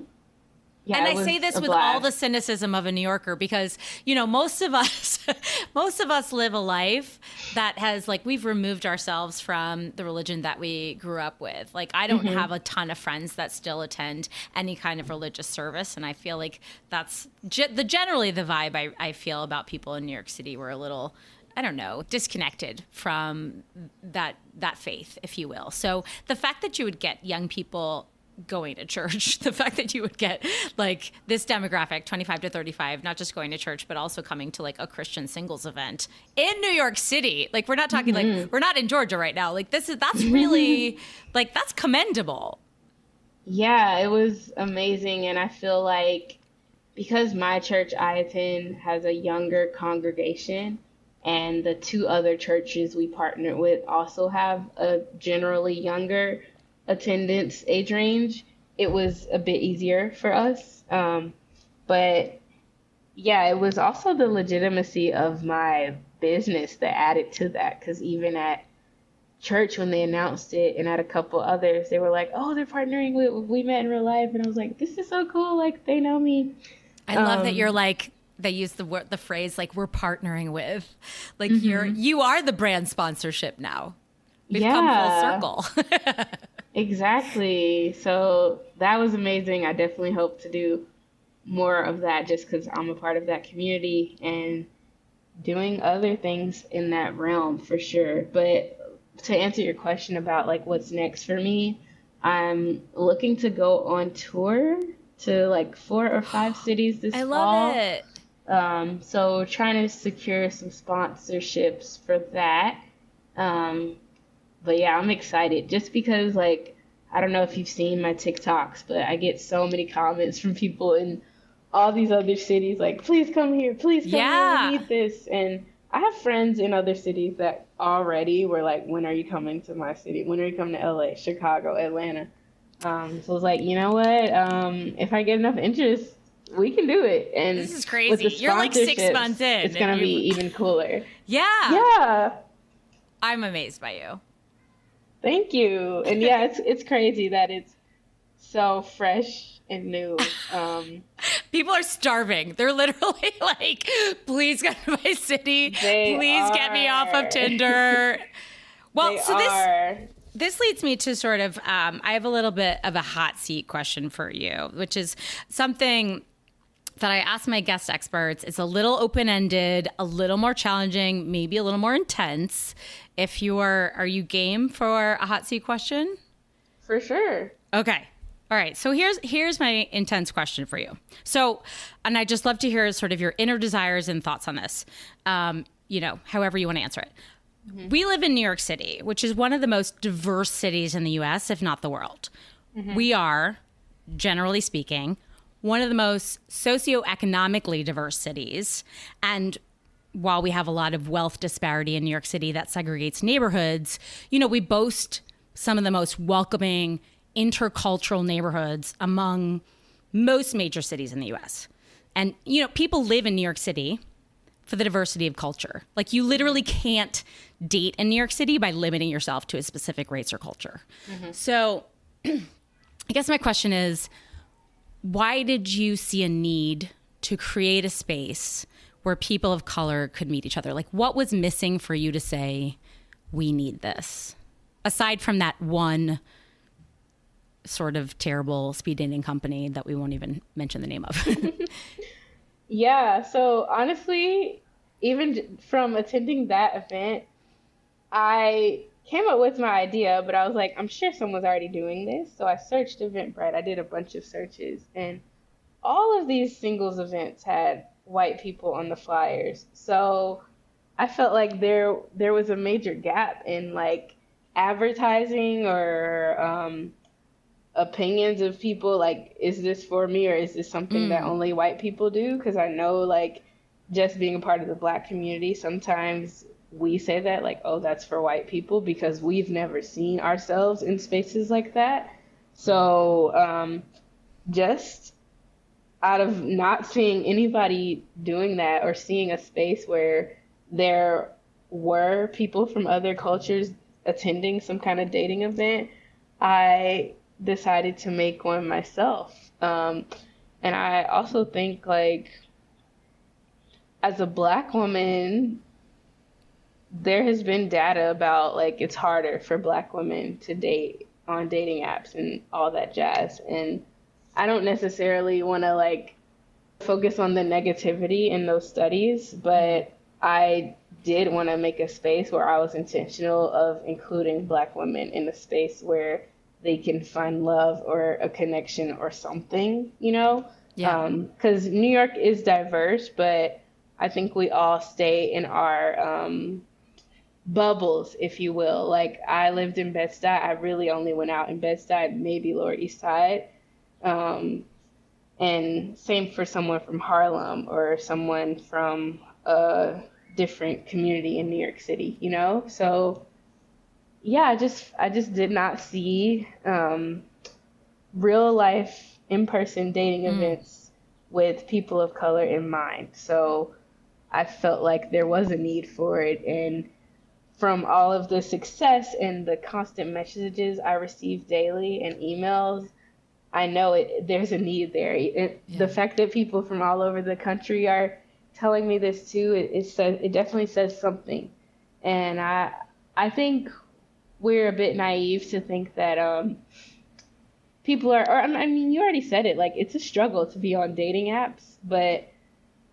Yeah, and I say this with blast. all the cynicism of a New Yorker because you know most of us, most of us live a life that has like we've removed ourselves from the religion that we grew up with. Like I don't mm-hmm. have a ton of friends that still attend any kind of religious service, and I feel like that's ge- the generally the vibe I, I feel about people in New York City. We're a little I don't know, disconnected from that that faith, if you will. So the fact that you would get young people going to church. The fact that you would get like this demographic 25 to 35 not just going to church but also coming to like a christian singles event in new york city. Like we're not talking mm-hmm. like we're not in georgia right now. Like this is that's really like that's commendable. Yeah it was amazing. And i feel like because my church i attend has a younger congregation and the two other churches we partner with also have a generally younger attendance age range, it was a bit easier for us. Um, but yeah, it was also the legitimacy of my business that added to that. Because even at church, when they announced it, and at a couple others, they were like, "Oh, they're partnering with We Met in Real Life," and I was like, "This is so cool! Like they know me." I love that um, you're like they use the word the phrase like we're partnering with like mm-hmm. you're you are the brand sponsorship now we've yeah. come full circle Exactly. So that was amazing. I definitely hope to do more of that just because I'm a part of that community and doing other things in that realm for sure. But to answer your question about like what's next for me, I'm looking to go on tour to like four or five cities this year I fall. love it. Um, so trying to secure some sponsorships for that. Um, but yeah, I'm excited just because like I don't know if you've seen my TikToks, but I get so many comments from people in all these other cities like, please come here, please come yeah. here, we need this. And I have friends in other cities that already were like, when are you coming to my city? When are you coming to LA, Chicago, Atlanta? Um, so I was like, you know what? Um, if I get enough interest, we can do it. And this is crazy. You're like six months in. It's gonna be even cooler. Yeah. Yeah. I'm amazed by you. Thank you. And yeah, it's it's crazy that it's so fresh and new. Um, People are starving. They're literally like, please come to my city. Please are. get me off of Tinder. Well, they so this this leads me to sort of um, I have a little bit of a hot seat question for you, which is something that I ask my guest experts. It's a little open ended, a little more challenging, maybe a little more intense. If you are, are you game for a hot seat question? For sure. Okay. All right. So here's here's my intense question for you. So, and I just love to hear sort of your inner desires and thoughts on this. Um, you know, however you want to answer it. We live in New York City, which is one of the most diverse cities in the U.S., if not the world. We are, generally speaking, one of the most socioeconomically diverse cities, and while we have a lot of wealth disparity in New York City that segregates neighborhoods, you know, we boast some of the most welcoming intercultural neighborhoods among most major cities in the US. And, you know, people live in New York City for the diversity of culture. Like, you literally can't date in New York City by limiting yourself to a specific race or culture. Mm-hmm. So, I guess my question is why did you see a need to create a space where people of color could meet each other? Like, what was missing for you to say, we need this? Aside from that one sort of terrible speed dating company that we won't even mention the name of. Yeah, so honestly, even from attending that event, I came up with my idea, but I was like, I'm sure someone's already doing this. So I searched Eventbrite. I did a bunch of searches, and all of these singles events had white people on the flyers. So I felt like there there was a major gap in like advertising or um, opinions of people like is this for me or is this something that only white people do because i know like just being a part of the black community sometimes we say that like oh that's for white people because we've never seen ourselves in spaces like that so um, just out of not seeing anybody doing that or seeing a space where there were people from other cultures attending some kind of dating event i decided to make one myself. Um, and I also think like as a black woman, there has been data about like it's harder for black women to date on dating apps and all that jazz. And I don't necessarily want to like focus on the negativity in those studies, but I did want to make a space where I was intentional of including black women in a space where they can find love or a connection or something, you know? Yeah. Because New York is diverse, but I think we all stay in our um, bubbles, if you will. Like I lived in Bed Stuy. I really only went out in Bed Stuy, maybe Lower East Side. Um, and same for someone from Harlem or someone from a different community in New York City, you know? So yeah, I just I just did not see um, real life in person dating events with people of color in mind. So I felt like there was a need for it, and from all of the success and the constant messages I receive daily and emails, I know it, there's a need there. It, The fact that people from all over the country are telling me this too, it, it says it definitely says something, and I I think we're a bit naive to think that um, people are, or I mean, you already said it, like it's a struggle to be on dating apps, but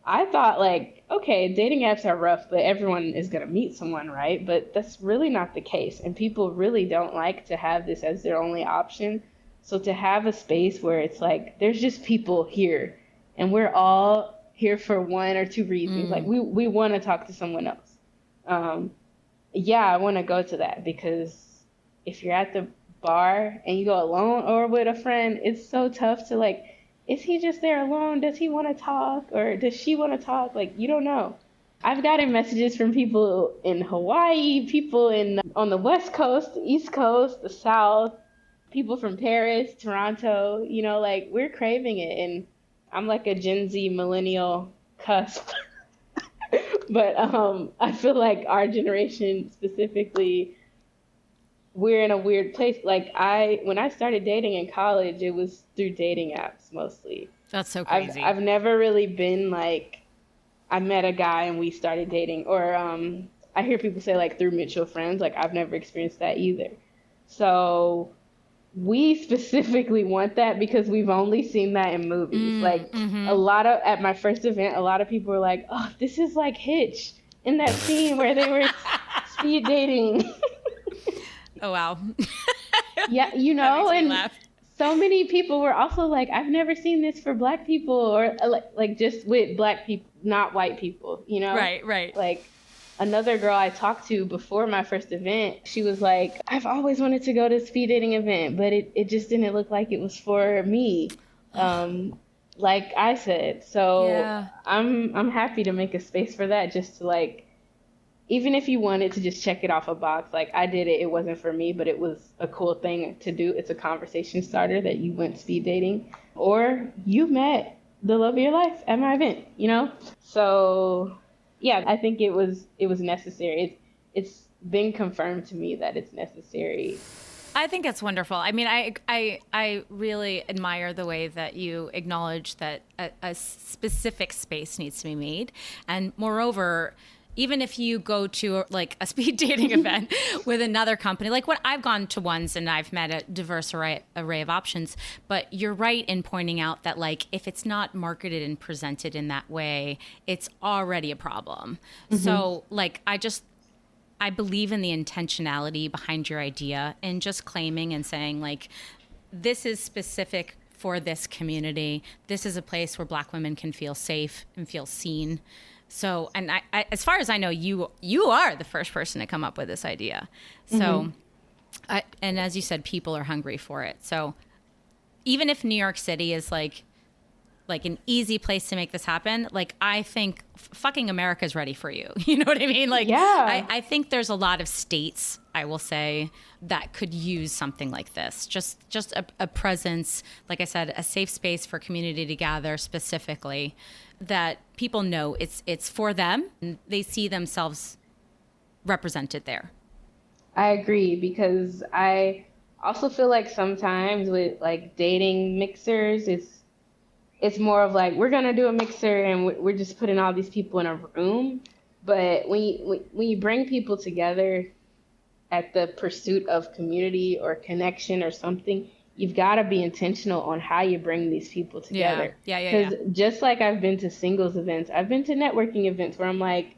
I thought like, okay, dating apps are rough, but everyone is gonna meet someone, right? But that's really not the case, and people really don't like to have this as their only option. So to have a space where it's like there's just people here, and we're all here for one or two reasons, like we we want to talk to someone else. Um, yeah, I want to go to that because if you're at the bar and you go alone or with a friend, it's so tough to like, is he just there alone? Does he want to talk or does she want to talk? Like, you don't know. I've gotten messages from people in Hawaii, people in on the West Coast, the East Coast, the South, people from Paris, Toronto. You know, like we're craving it, and I'm like a Gen Z millennial cusp. but um, I feel like our generation specifically, we're in a weird place. Like I, when I started dating in college, it was through dating apps mostly. That's so crazy. I've, I've never really been like, I met a guy and we started dating, or um, I hear people say like through mutual friends. Like I've never experienced that either. So we specifically want that because we've only seen that in movies. Mm, like mm-hmm. a lot of at my first event, a lot of people were like, "Oh, this is like Hitch in that scene where they were speed dating." Oh wow. yeah, you know, and so many people were also like, "I've never seen this for black people," or uh, like, like just with black people, not white people. You know, right, right. Like another girl I talked to before my first event, she was like, I've always wanted to go to a speed dating event, but it, it just didn't look like it was for me. Um, like I said. So yeah. I'm I'm happy to make a space for that just to like even if you wanted to just check it off a box, like I did it, it wasn't for me, but it was a cool thing to do. It's a conversation starter that you went speed dating or you met the love of your life at my event, you know? So yeah, I think it was it was necessary. It's it's been confirmed to me that it's necessary. I think it's wonderful. I mean, I I I really admire the way that you acknowledge that a, a specific space needs to be made, and moreover, even if you go to like a speed dating event with another company like what i've gone to ones and i've met a diverse array, array of options but you're right in pointing out that like if it's not marketed and presented in that way it's already a problem. Mm-hmm. so like i just i believe in the intentionality behind your idea and just claiming and saying like this is specific for this community. This is a place where black women can feel safe and feel seen so, and I, I, as far as I know, you you are the first person to come up with this idea. So, mm-hmm. I, and as you said, people are hungry for it. So, even if New York City is like like an easy place to make this happen, like I think f- fucking America's ready for you. You know what I mean? Like, yeah. I, I think there's a lot of states I will say that could use something like this. Just just a, a presence, like I said, a safe space for community to gather specifically that people know it's it's for them and they see themselves represented there. I agree because I also feel like sometimes with like dating mixers it's it's more of like we're gonna do a mixer and we're just putting all these people in a room but when you when you bring people together at the pursuit of community or connection or something you've got to be intentional on how you bring these people together. Yeah, yeah, yeah. Because yeah. just like I've been to singles events, I've been to networking events where I'm like,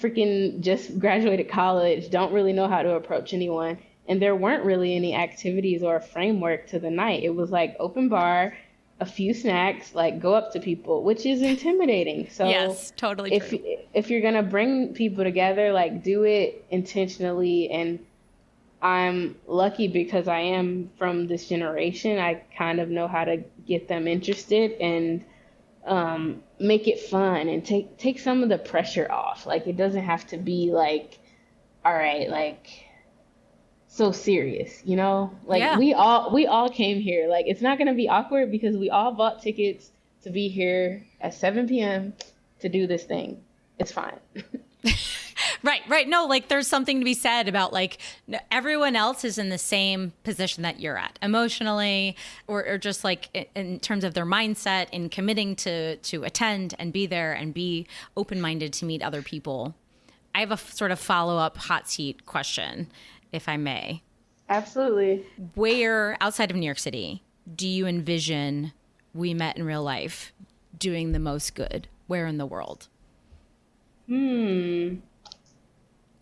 freaking just graduated college, don't really know how to approach anyone. And there weren't really any activities or a framework to the night. It was like open bar, a few snacks, like go up to people, which is intimidating. So yes, totally. If true. if you're gonna bring people together, like do it intentionally and I'm lucky because I am from this generation. I kind of know how to get them interested and um, make it fun and take take some of the pressure off. Like it doesn't have to be like, all right, like so serious, you know? Like yeah. we all we all came here. Like it's not gonna be awkward because we all bought tickets to be here at 7 p.m. to do this thing. It's fine. Right, right. No, like there's something to be said about like everyone else is in the same position that you're at emotionally, or, or just like in terms of their mindset and committing to to attend and be there and be open minded to meet other people. I have a sort of follow up hot seat question, if I may. Absolutely. Where outside of New York City do you envision we met in real life doing the most good? Where in the world? Hmm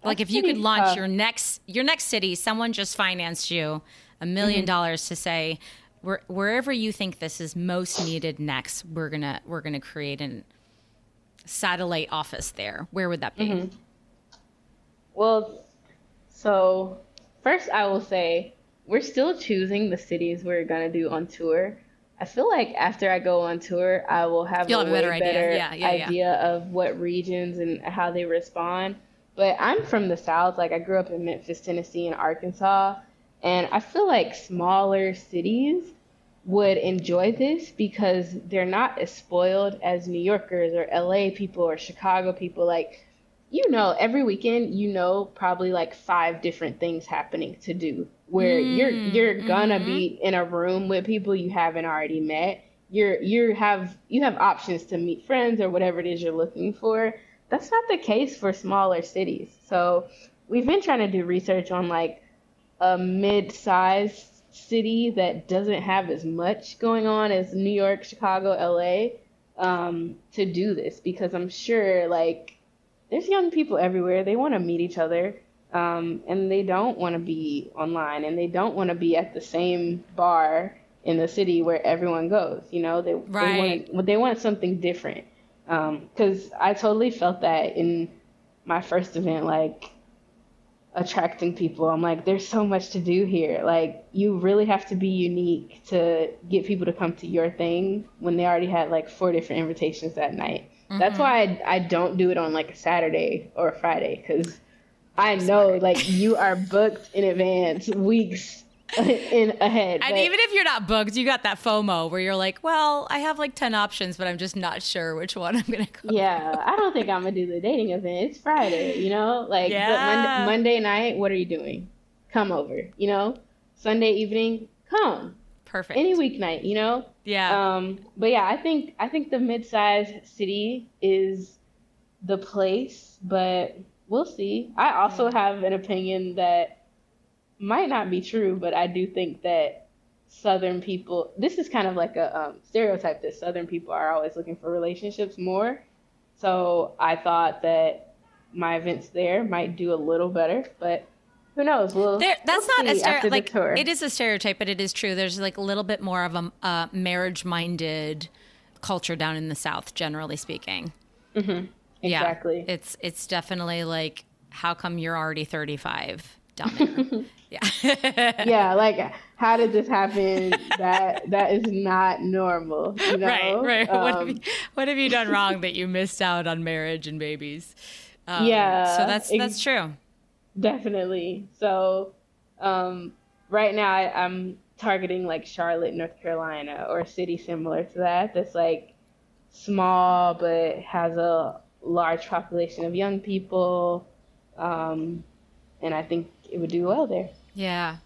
like if you could launch tough. your next your next city, someone just financed you a 1000000 mm-hmm. dollars to say where, wherever you think this is most needed next, we're gonna we're gonna create a satellite office there. Where would that be? Mm-hmm. Well, so first I will say we're still choosing the cities we're gonna do on tour. I feel like after I go on tour, I will have You'll a, have better idea, yeah, yeah, idea yeah. of what regions and how they respond. But I'm from the South. Like I grew up in Memphis, Tennessee, and Arkansas. And I feel like smaller cities would enjoy this because they're not as spoiled as New Yorkers or LA people or Chicago people. Like, you know, every weekend, you know, probably like five different things happening to do where mm, you're you're gonna mm-hmm. be in a room with people you haven't already met you're you have you have options to meet friends or whatever it is you're looking for. That's not the case for smaller cities. So we've been trying to do research on like a mid-sized city that doesn't have as much going on as New York, Chicago, LA um, to do this because I'm sure like there's young people everywhere. They want to meet each other. Um, and they don't want to be online and they don't want to be at the same bar in the city where everyone goes. You know, they right. they want they want something different. Because um, I totally felt that in my first event, like attracting people. I'm like, there's so much to do here. Like, you really have to be unique to get people to come to your thing when they already had like four different invitations that night. Mm-hmm. That's why I, I don't do it on like a Saturday or a Friday because I know like you are booked in advance weeks in ahead. And even if you're not booked, you got that FOMO where you're like, well, I have like 10 options, but I'm just not sure which one I'm going to go. Yeah, I don't think I'm going to do the dating event. It's Friday, you know? Like yeah. Monday, Monday night, what are you doing? Come over, you know? Sunday evening, come. Perfect. Any weeknight, you know? Yeah. Um, but yeah, I think I think the mid-sized city is the place, but we'll see. I also have an opinion that might not be true, but I do think that Southern people, this is kind of like a um, stereotype that Southern people are always looking for relationships more. So I thought that my events there might do a little better, but who knows? Well, there, that's we'll not a stereotype. Like it is a stereotype, but it is true. There's like a little bit more of a uh, marriage-minded culture down in the South, generally speaking. Mm-hmm. Exactly. Yeah, it's it's definitely like, how come you're already 35 down there? Yeah. yeah, like how did this happen? that that is not normal. You know? Right, right. Um, what, have you, what have you done wrong that you missed out on marriage and babies? Um, yeah. So that's that's true. Definitely. So um, right now I, I'm targeting like Charlotte, North Carolina, or a city similar to that. That's like small but has a large population of young people. Um, and I think it would do well there. Yeah.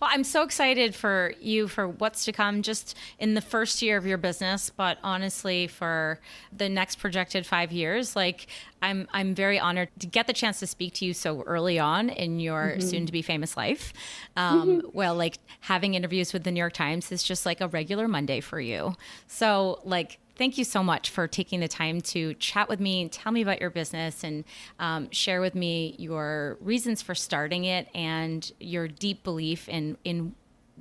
Well, I'm so excited for you for what's to come just in the first year of your business, but honestly for the next projected 5 years. Like I'm I'm very honored to get the chance to speak to you so early on in your mm-hmm. soon to be famous life. Um, mm-hmm. well, like having interviews with the New York Times is just like a regular Monday for you. So, like thank you so much for taking the time to chat with me and tell me about your business and um, share with me your reasons for starting it and your deep belief in in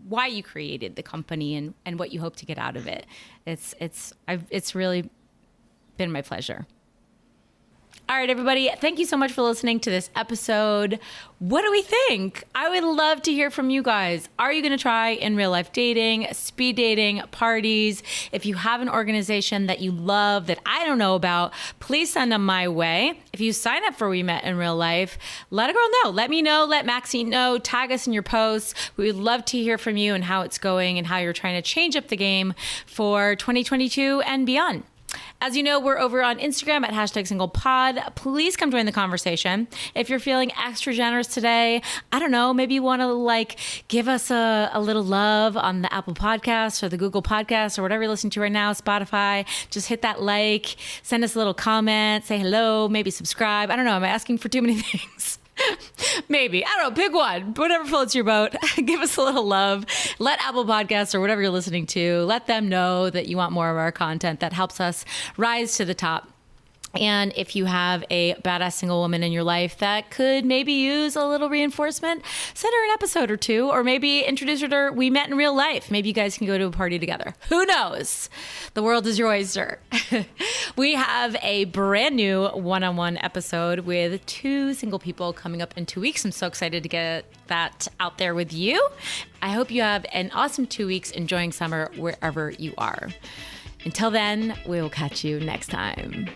why you created the company and, and what you hope to get out of it. It's it's I've it's really been my pleasure. All right, everybody, thank you so much for listening to this episode. What do we think? I would love to hear from you guys. Are you going to try in real life dating, speed dating, parties? If you have an organization that you love that I don't know about, please send them my way. If you sign up for We Met in Real Life, let a girl know. Let me know. Let Maxine know. Tag us in your posts. We would love to hear from you and how it's going and how you're trying to change up the game for 2022 and beyond. As you know, we're over on Instagram at hashtag single pod. Please come join the conversation. If you're feeling extra generous today, I don't know, maybe you want to like give us a, a little love on the Apple Podcast or the Google Podcast or whatever you're listening to right now, Spotify. Just hit that like, send us a little comment, say hello, maybe subscribe. I don't know. Am I asking for too many things? Maybe. I don't know. Pick one. Whatever floats your boat. Give us a little love. Let Apple Podcasts or whatever you're listening to, let them know that you want more of our content. That helps us rise to the top. And if you have a badass single woman in your life that could maybe use a little reinforcement, send her an episode or two, or maybe introduce her to We Met in Real Life. Maybe you guys can go to a party together. Who knows? The world is your oyster. we have a brand new one on one episode with two single people coming up in two weeks. I'm so excited to get that out there with you. I hope you have an awesome two weeks enjoying summer wherever you are. Until then, we will catch you next time.